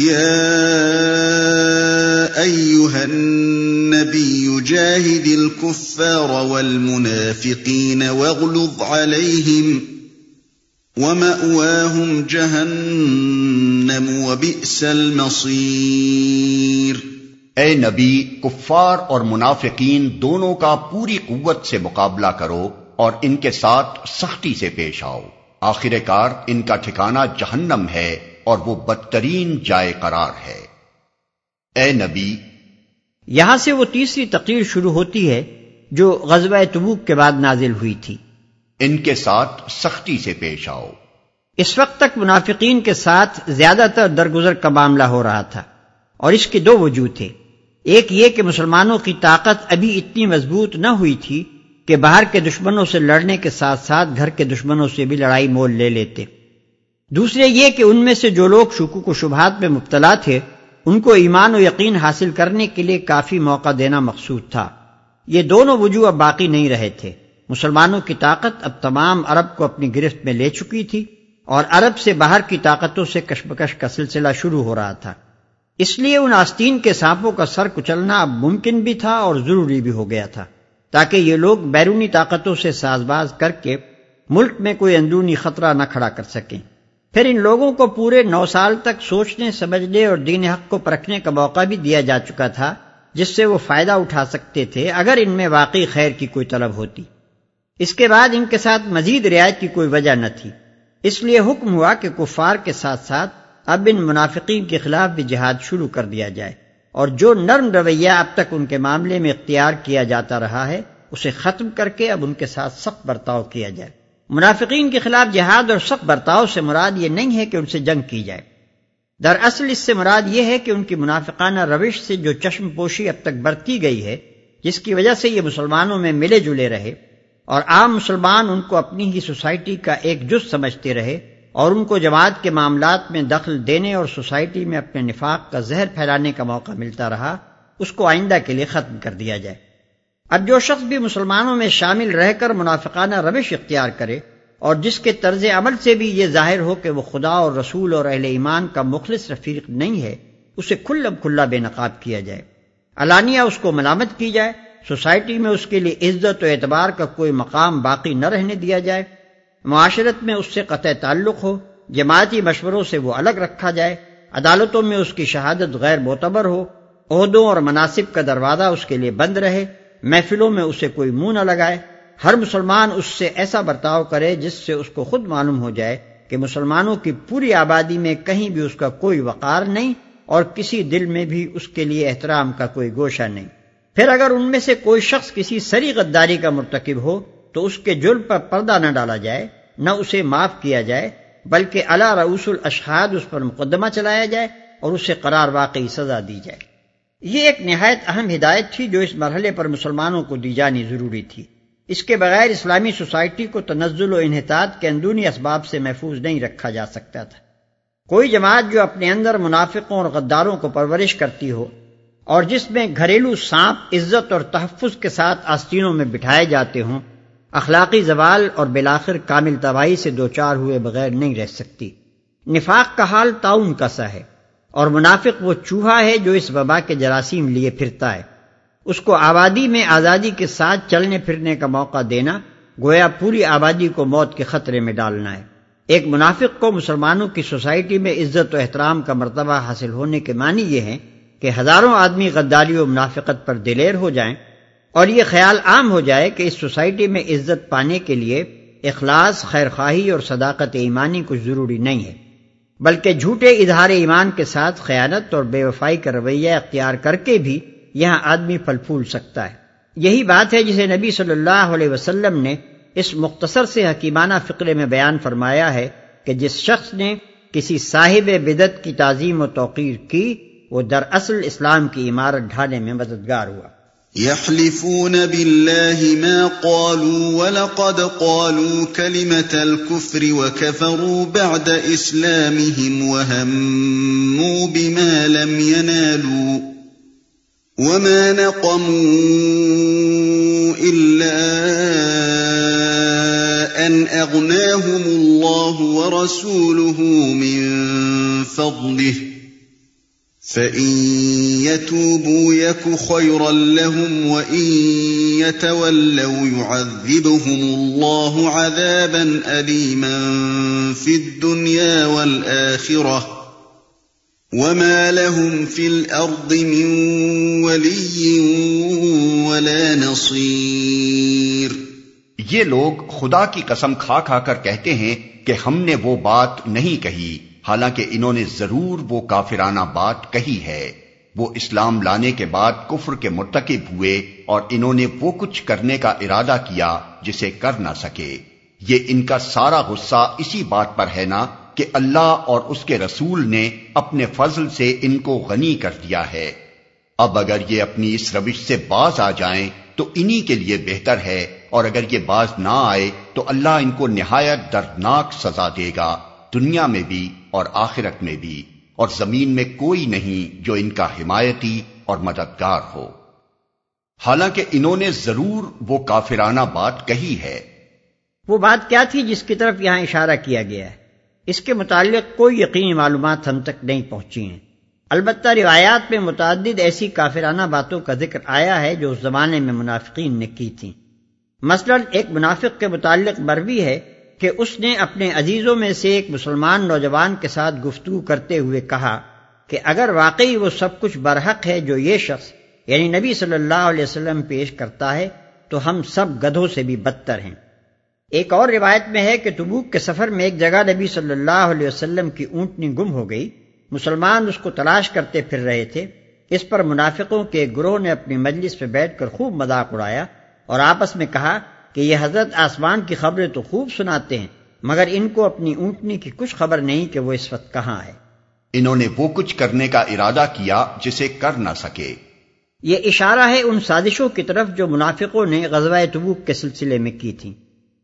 يا أيها النبي جاهد الكفار والمنافقين واغلظ عليهم ومأواهم جهنم وبئس المصير. اے نبی، کفار اور منافقین دونوں کا پوری قوت سے مقابلہ کرو اور ان کے ساتھ سختی سے پیش آؤ۔ آخر کار ان کا ٹھکانہ جہنم ہے۔ اور وہ بدترین جائے قرار ہے۔ اے نبی یہاں سے وہ تیسری تقریر شروع ہوتی ہے جو غزوہ تبوک کے بعد نازل ہوئی تھی۔ ان کے ساتھ سختی سے پیش آؤ۔ اس وقت تک منافقین کے ساتھ زیادہ تر درگزر کا معاملہ ہو رہا تھا اور اس کے دو وجود تھے۔ ایک یہ کہ مسلمانوں کی طاقت ابھی اتنی مضبوط نہ ہوئی تھی کہ باہر کے دشمنوں سے لڑنے کے ساتھ ساتھ گھر کے دشمنوں سے بھی لڑائی مول لے لیتے۔ دوسرے یہ کہ ان میں سے جو لوگ شکوک و شبہات میں مبتلا تھے، ان کو ایمان و یقین حاصل کرنے کے لیے کافی موقع دینا مقصود تھا۔ یہ دونوں وجوہ اب باقی نہیں رہے تھے۔ مسلمانوں کی طاقت اب تمام عرب کو اپنی گرفت میں لے چکی تھی اور عرب سے باہر کی طاقتوں سے کشمکش کا سلسلہ شروع ہو رہا تھا۔ اس لیے ان آستین کے سانپوں کا سر کچلنا اب ممکن بھی تھا اور ضروری بھی ہو گیا تھا۔ تاکہ یہ لوگ بیرونی طاقتوں سے ساز باز کر کے ملک میں کوئی اندرونی خطرہ نہ کھڑا کر سکیں۔ پھر ان لوگوں کو پورے نو سال تک سوچنے، سمجھنے اور دین حق کو پرکھنے کا موقع بھی دیا جا چکا تھا، جس سے وہ فائدہ اٹھا سکتے تھے اگر ان میں واقعی خیر کی کوئی طلب ہوتی۔ اس کے بعد ان کے ساتھ مزید رعایت کی کوئی وجہ نہ تھی۔ اس لیے حکم ہوا کہ کفار کے ساتھ ساتھ اب ان منافقین کے خلاف بھی جہاد شروع کر دیا جائے۔ اور جو نرم رویہ اب تک ان کے معاملے میں اختیار کیا جاتا رہا ہے، اسے ختم کر کے اب ان کے ساتھ سخت برتاؤ کیا جائے۔ منافقین کے خلاف جہاد اور سخت برتاؤ سے مراد یہ نہیں ہے کہ ان سے جنگ کی جائے۔ دراصل اس سے مراد یہ ہے کہ ان کی منافقانہ روش سے جو چشم پوشی اب تک برتی گئی ہے، جس کی وجہ سے یہ مسلمانوں میں ملے جلے رہے اور عام مسلمان ان کو اپنی ہی سوسائٹی کا ایک جز سمجھتے رہے اور ان کو جماعت کے معاملات میں دخل دینے اور سوسائٹی میں اپنے نفاق کا زہر پھیلانے کا موقع ملتا رہا، اس کو آئندہ کے لیے ختم کر دیا جائے۔ اب جو شخص بھی مسلمانوں میں شامل رہ کر منافقانہ روش اختیار کرے اور جس کے طرز عمل سے بھی یہ ظاہر ہو کہ وہ خدا اور رسول اور اہل ایمان کا مخلص رفیق نہیں ہے، اسے کھلم کھلا بے نقاب کیا جائے۔ علانیہ اس کو ملامت کی جائے، سوسائٹی میں اس کے لیے عزت و اعتبار کا کوئی مقام باقی نہ رہنے دیا جائے۔ معاشرت میں اس سے قطع تعلق ہو، جماعتی مشوروں سے وہ الگ رکھا جائے۔ عدالتوں میں اس کی شہادت غیر معتبر ہو۔ عہدوں اور مناسب کا دروازہ اس کے لیے بند رہے۔ محفلوں میں اسے کوئی منہ نہ لگائے، ہر مسلمان اس سے ایسا برتاؤ کرے جس سے اس کو خود معلوم ہو جائے کہ مسلمانوں کی پوری آبادی میں کہیں بھی اس کا کوئی وقار نہیں اور کسی دل میں بھی اس کے لیے احترام کا کوئی گوشہ نہیں۔ پھر اگر ان میں سے کوئی شخص کسی سری غداری کا مرتکب ہو، تو اس کے جرم پر پردہ نہ ڈالا جائے، نہ اسے معاف کیا جائے، بلکہ اللہ رؤوس الاشہاد اس پر مقدمہ چلایا جائے اور اسے قرار واقعی سزا دی جائے۔ یہ ایک نہایت اہم ہدایت تھی جو اس مرحلے پر مسلمانوں کو دی جانی ضروری تھی۔ اس کے بغیر اسلامی سوسائٹی کو تنزل و انحطاط کے اندرونی اسباب سے محفوظ نہیں رکھا جا سکتا تھا۔ کوئی جماعت جو اپنے اندر منافقوں اور غداروں کو پرورش کرتی ہو اور جس میں گھریلو سانپ، عزت اور تحفظ کے ساتھ آستینوں میں بٹھائے جاتے ہوں، اخلاقی زوال اور بلاخر کامل تباہی سے دو چار ہوئے بغیر نہیں رہ سکتی۔ نفاق کا حال تعاون کا سا ہے۔ اور منافق وہ چوہا ہے جو اس وبا کے جراثیم لیے پھرتا ہے۔ اس کو آبادی میں آزادی کے ساتھ چلنے پھرنے کا موقع دینا گویا پوری آبادی کو موت کے خطرے میں ڈالنا ہے۔ ایک منافق کو مسلمانوں کی سوسائٹی میں عزت و احترام کا مرتبہ حاصل ہونے کے معنی یہ ہے کہ ہزاروں آدمی غداری و منافقت پر دلیر ہو جائیں اور یہ خیال عام ہو جائے کہ اس سوسائٹی میں عزت پانے کے لیے اخلاص خیر خواہی اور صداقت ایمانی کچھ ضروری نہیں ہے۔ بلکہ جھوٹے اظہار ایمان کے ساتھ خیانت اور بے وفائی کا رویہ اختیار کر کے بھی یہاں آدمی پھل پھول سکتا ہے۔ یہی بات ہے جسے نبی صلی اللہ علیہ وسلم نے اس مختصر سے حکیمانہ فقرے میں بیان فرمایا ہے کہ جس شخص نے کسی صاحب بدت کی تعظیم و توقیر کی، وہ دراصل اسلام کی عمارت ڈھانے میں مددگار ہوا۔ يحلفون بالله ما قالوا ولقد قالوا كلمة الكفر وكفروا بعد إسلامهم وهموا بما لم ينالوا وما نقموا إلا أن أغناهم الله ورسوله من فضله فَإِن يَتُوبُوا يَكُ خَيْرًا لَّهُمْ وَإِن يَتَوَلَّوْا يُعَذِّبْهُمُ اللَّهُ عَذَابًا أَلِيمًا فِي الدُّنْيَا وَالْآخِرَةِ وَمَا لَهُمْ فِي الْأَرْضِ مِن وَلِيٍّ وَلَا نَصِيرٍ یہ لوگ خدا کی قسم کھا کھا کر کہتے ہیں کہ ہم نے وہ بات نہیں کہی۔ حالانکہ انہوں نے ضرور وہ کافرانہ بات کہی ہے۔ وہ اسلام لانے کے بعد کفر کے مرتکب ہوئے اور انہوں نے وہ کچھ کرنے کا ارادہ کیا جسے کر نہ سکے۔ یہ ان کا سارا غصہ اسی بات پر ہے نا کہ اللہ اور اس کے رسول نے اپنے فضل سے ان کو غنی کر دیا ہے۔ اب اگر یہ اپنی اس روش سے باز آ جائیں تو انہی کے لیے بہتر ہے اور اگر یہ باز نہ آئے تو اللہ ان کو نہایت دردناک سزا دے گا۔ دنیا میں بھی اور آخرت میں بھی، اور زمین میں کوئی نہیں جو ان کا حمایتی اور مددگار ہو۔ حالانکہ انہوں نے ضرور وہ کافرانہ بات کہی ہے۔ وہ بات کیا تھی جس کی طرف یہاں اشارہ کیا گیا ہے؟ اس کے متعلق کوئی یقینی معلومات ہم تک نہیں پہنچی ہیں۔ البتہ روایات میں متعدد ایسی کافرانہ باتوں کا ذکر آیا ہے جو اس زمانے میں منافقین نے کی تھیں۔ مثلا ایک منافق کے متعلق بروی ہے کہ اس نے اپنے عزیزوں میں سے ایک مسلمان نوجوان کے ساتھ گفتگو کرتے ہوئے کہا کہ اگر واقعی وہ سب کچھ برحق ہے جو یہ شخص یعنی نبی صلی اللہ علیہ وسلم پیش کرتا ہے، تو ہم سب گدھوں سے بھی بدتر ہیں۔ ایک اور روایت میں ہے کہ تبوک کے سفر میں ایک جگہ نبی صلی اللہ علیہ وسلم کی اونٹنی گم ہو گئی۔ مسلمان اس کو تلاش کرتے پھر رہے تھے۔ اس پر منافقوں کے گروہ نے اپنی مجلس پہ بیٹھ کر خوب مذاق اڑایا اور آپس میں کہا کہ یہ حضرت آسمان کی خبریں تو خوب سناتے ہیں مگر ان کو اپنی اونٹنی کی کچھ خبر نہیں کہ وہ اس وقت کہاں ہے۔ انہوں نے وہ کچھ کرنے کا ارادہ کیا جسے کر نہ سکے۔ یہ اشارہ ہے ان سازشوں کی طرف جو منافقوں نے غزوہ تبوک کے سلسلے میں کی تھی۔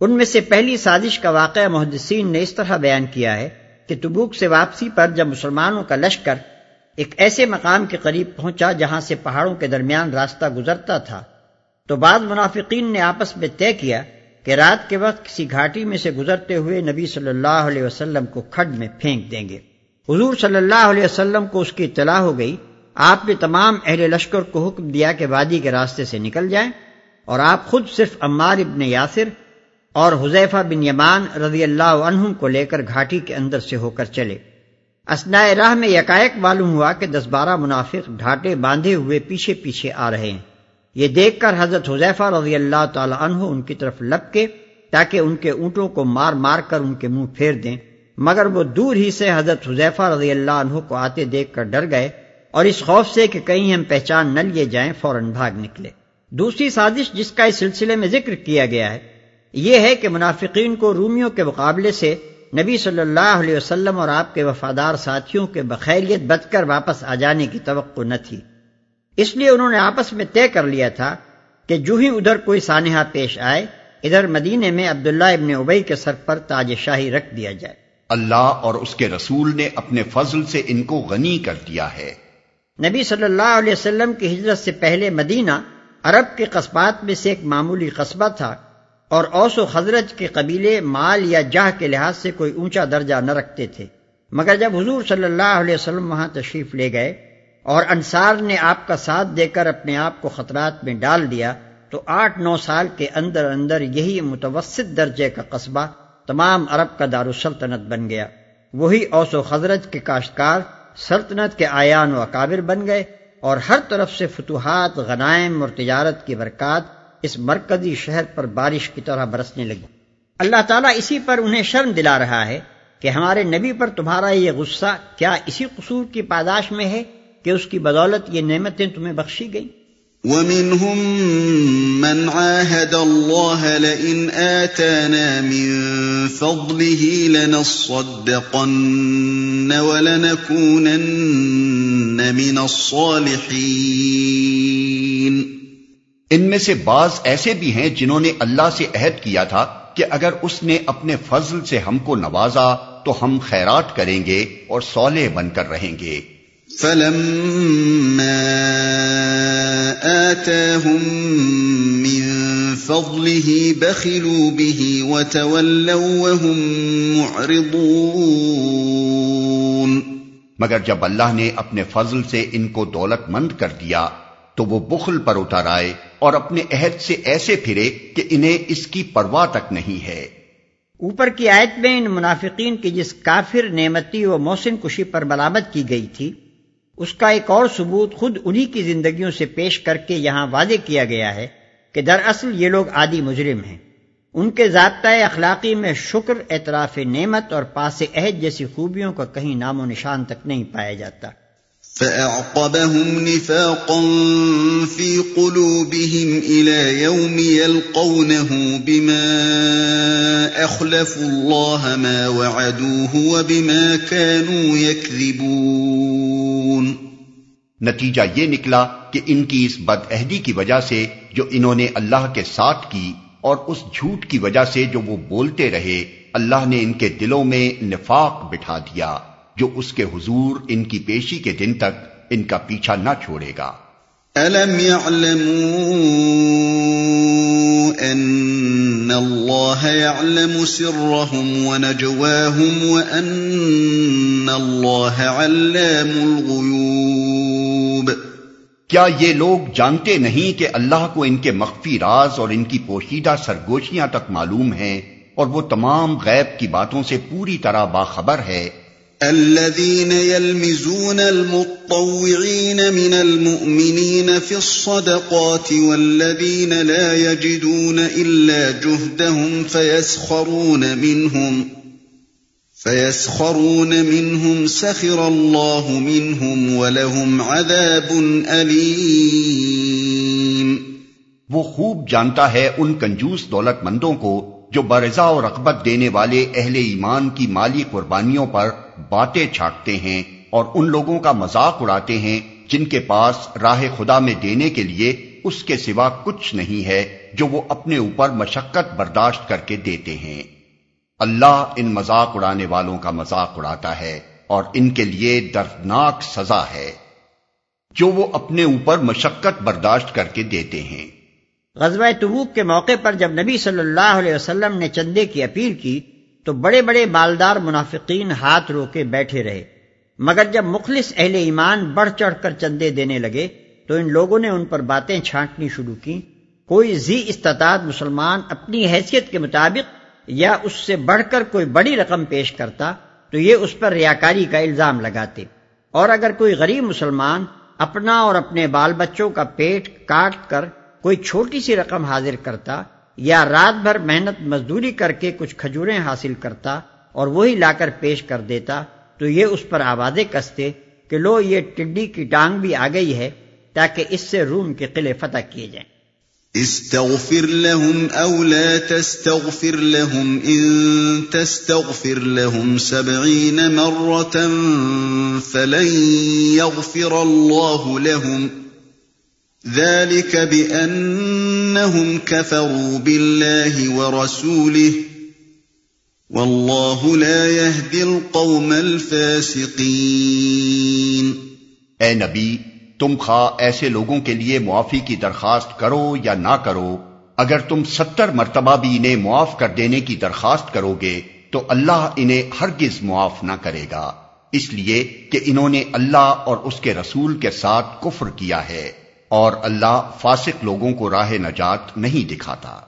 ان میں سے پہلی سازش کا واقعہ محدثین نے اس طرح بیان کیا ہے کہ تبوک سے واپسی پر جب مسلمانوں کا لشکر ایک ایسے مقام کے قریب پہنچا جہاں سے پہاڑوں کے درمیان راستہ گزرتا تھا۔ تو بعض منافقین نے آپس میں طے کیا کہ رات کے وقت کسی گھاٹی میں سے گزرتے ہوئے نبی صلی اللہ علیہ وسلم کو کھڈ میں پھینک دیں گے۔ حضور صلی اللہ علیہ وسلم کو اس کی اطلاع ہو گئی، آپ نے تمام اہل لشکر کو حکم دیا کہ وادی کے راستے سے نکل جائیں اور آپ خود صرف عمار ابن یاسر اور حذیفہ بن یمان رضی اللہ عنہم کو لے کر گھاٹی کے اندر سے ہو کر چلے۔ اسنا راہ میں یکائک معلوم ہوا کہ دس بارہ منافق ڈھاٹے باندھے ہوئے پیچھے پیچھے آ رہے ہیں۔ یہ دیکھ کر حضرت حضیفہ رضی اللہ تعالی عنہ ان کی طرف لپ کے تاکہ ان کے اونٹوں کو مار مار کر ان کے منہ پھیر دیں۔ مگر وہ دور ہی سے حضرت حضیفہ رضی اللہ عنہ کو آتے دیکھ کر ڈر گئے اور اس خوف سے کہ کہیں ہم پہچان نہ لیے جائیں، فوراً بھاگ نکلے۔ دوسری سازش جس کا اس سلسلے میں ذکر کیا گیا ہے، یہ ہے کہ منافقین کو رومیوں کے مقابلے سے نبی صلی اللہ علیہ وسلم اور آپ کے وفادار ساتھیوں کے بخیریت بچ کر واپس آ جانے کی توقع نہ تھی۔ اس لیے انہوں نے آپس میں طے کر لیا تھا کہ جو ہی ادھر کوئی سانحہ پیش آئے ادھر مدینے میں عبداللہ ابن ابئی کے سر پر تاج شاہی رکھ دیا جائے۔ اللہ اور اس کے رسول نے اپنے فضل سے ان کو غنی کر دیا ہے۔ نبی صلی اللہ علیہ وسلم کی ہجرت سے پہلے مدینہ عرب کے قصبات میں سے ایک معمولی قصبہ تھا اور اوس و خزرج کے قبیلے مال یا جاہ کے لحاظ سے کوئی اونچا درجہ نہ رکھتے تھے۔ مگر جب حضور صلی اللہ علیہ وسلم وہاں تشریف لے گئے اور انصار نے آپ کا ساتھ دے کر اپنے آپ کو خطرات میں ڈال دیا تو آٹھ نو سال کے اندر اندر یہی متوسط درجے کا قصبہ تمام عرب کا دارالسلطنت بن گیا۔ وہی اوس و خزرج کے کاشتکار، سلطنت کے آیان و اکابر بن گئے اور ہر طرف سے فتوحات، غنائم اور تجارت کی برکات اس مرکزی شہر پر بارش کی طرح برسنے لگی۔ اللہ تعالیٰ اسی پر انہیں شرم دلا رہا ہے کہ ہمارے نبی پر تمہارا یہ غصہ کیا اسی قصور کی پاداش میں ہے؟ کہ اس کی بدولت یہ نعمتیں تمہیں بخشی گئیں۔ ومنهم من عاهد الله لئن آتانا من فضله لنصدقن ولنكونن من الصالحين۔ ان میں سے بعض ایسے بھی ہیں جنہوں نے اللہ سے عہد کیا تھا کہ اگر اس نے اپنے فضل سے ہم کو نوازا تو ہم خیرات کریں گے اور صالح بن کر رہیں گے۔ فلما آتاهم من فضله بخلوا به وتولوا وهم معرضون مگر جب اللہ نے اپنے فضل سے ان کو دولت مند کر دیا تو وہ بخل پر اتر آئے اور اپنے عہد سے ایسے پھرے کہ انہیں اس کی پرواہ تک نہیں ہے۔ اوپر کی آیت میں ان منافقین کی جس کافر نعمتی و موسن کشی پر ملامت کی گئی تھی اس کا ایک اور ثبوت خود انہی کی زندگیوں سے پیش کر کے یہاں واضح کیا گیا ہے کہ دراصل یہ لوگ عادی مجرم ہیں۔ ان کے ضابطۂ اخلاقی میں شکر، اعتراف نعمت اور پاس عہد جیسی خوبیوں کا کہیں نام و نشان تک نہیں پایا جاتا۔ فأعقبهم نفاقا في قلوبهم إلى يوم يلقونه بما أخلفوا الله ما وعدوه وبما كانوا يكذبون. نتیجہ یہ نکلا کہ ان کی اس بد عہدی کی وجہ سے جو انہوں نے اللہ کے ساتھ کی اور اس جھوٹ کی وجہ سے جو وہ بولتے رہے، اللہ نے ان کے دلوں میں نفاق بٹھا دیا۔ جو اس کے حضور ان کی پیشی کے دن تک ان کا پیچھا نہ چھوڑے گا۔ أَلَمْ يَعْلَمُوا أَنَّ اللَّهَ يَعْلَمُ سِرَّهُمْ وَنَجْوَاهُمْ وَأَنَّ اللَّهَ عَلَّامُ الْغُيُوبِ۔ کیا یہ لوگ جانتے نہیں کہ اللہ کو ان کے مخفی راز اور ان کی پوشیدہ سرگوشیاں تک معلوم ہیں اور وہ تمام غیب کی باتوں سے پوری طرح باخبر ہے؟ الذين يلمزون المطوعين من المؤمنين في الصدقات والذين لا يجدون إلا جهدهم فيسخرون منهم فيسخرون منهم سخر الله منهم ولهم عذاب أليم وہ خوب جانتا ہے ان کنجوس دولت مندوں کو جو برضا اور رغبت دینے والے اہل ایمان کی مالی قربانیوں پر باتیں چھاٹتے ہیں اور ان لوگوں کا مذاق اڑاتے ہیں جن کے پاس راہ خدا میں دینے کے لیے اس کے سوا کچھ نہیں ہے جو وہ اپنے اوپر مشقت برداشت کر کے دیتے ہیں۔ اللہ ان مذاق اڑانے والوں کا مذاق اڑاتا ہے اور ان کے لیے دردناک سزا ہے۔ جو وہ اپنے اوپر مشقت برداشت کر کے دیتے ہیں۔ غزوہ تبوک کے موقع پر جب نبی صلی اللہ علیہ وسلم نے چندے کی اپیل کی تو بڑے بڑے مالدار منافقین ہاتھ رو کے بیٹھے رہے۔ مگر جب مخلص اہل ایمان بڑھ چڑھ کر چندے دینے لگے تو ان لوگوں نے ان پر باتیں چھانٹنی شروع کی۔ کوئی زی استطاعت مسلمان اپنی حیثیت کے مطابق یا اس سے بڑھ کر کوئی بڑی رقم پیش کرتا تو یہ اس پر ریاکاری کا الزام لگاتے۔ اور اگر کوئی غریب مسلمان اپنا اور اپنے بال بچوں کا پیٹ کاٹ کر کوئی چھوٹی سی رقم حاضر کرتا یا رات بھر محنت مزدوری کر کے کچھ کھجوریں حاصل کرتا اور وہی لا کر پیش کر دیتا، تو یہ اس پر آوازیں کستے کہ لو یہ ٹڈی کی ٹانگ بھی آ گئی ہے تاکہ اس سے روم کے قلعے فتح کیے جائیں۔ استغفر لهم او لا تستغفر لهم ان تستغفر لهم سبعين مرة فلن يغفر الله لهم۔ ذلك بأنهم كفروا بالله ورسوله والله لا يهدي القوم الفاسقين۔ اے نبی، تم خواہ ایسے لوگوں کے لیے معافی کی درخواست کرو یا نہ کرو، اگر تم ستر مرتبہ بھی انہیں معاف کر دینے کی درخواست کرو گے، تو اللہ انہیں ہرگز معاف نہ کرے گا۔ اس لیے کہ انہوں نے اللہ اور اس کے رسول کے ساتھ کفر کیا ہے۔ اور اللہ فاسق لوگوں کو راہ نجات نہیں دکھاتا۔